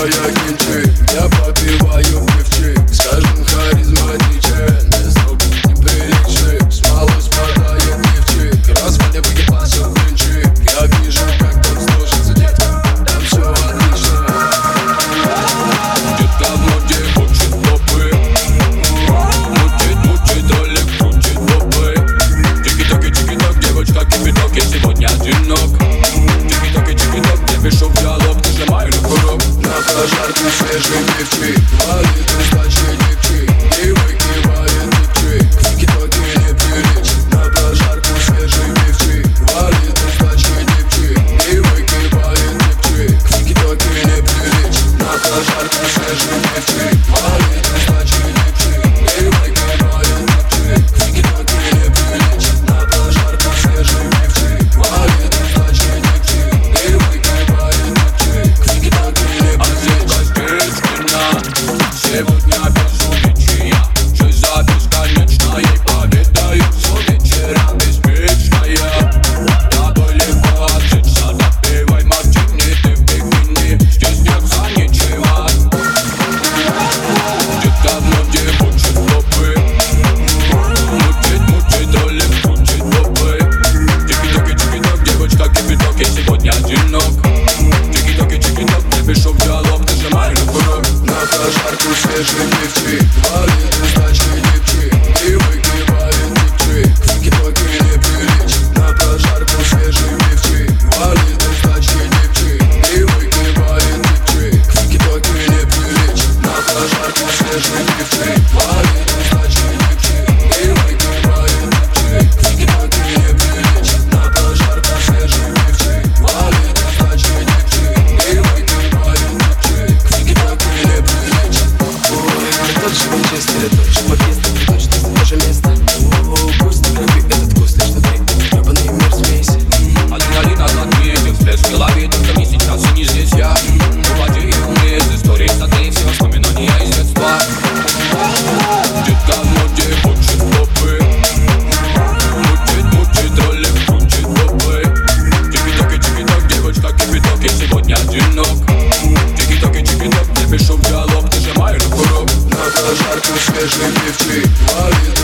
твоя кичи Я попиваю певчи Скажем харизматичен Без рук неприличный Смолу спадает певчи Господи, выебался в клинчи Я вижу, как там слушается детка Там все отлично. Где там ноги хочет лопы Мутит, мутит, ролик крутит лопы Тики-токи, тики-ток, девочка, кипяток, если нашей же мечты Лови ты значит жарким свежим и ты парень как свежие лифты Ловит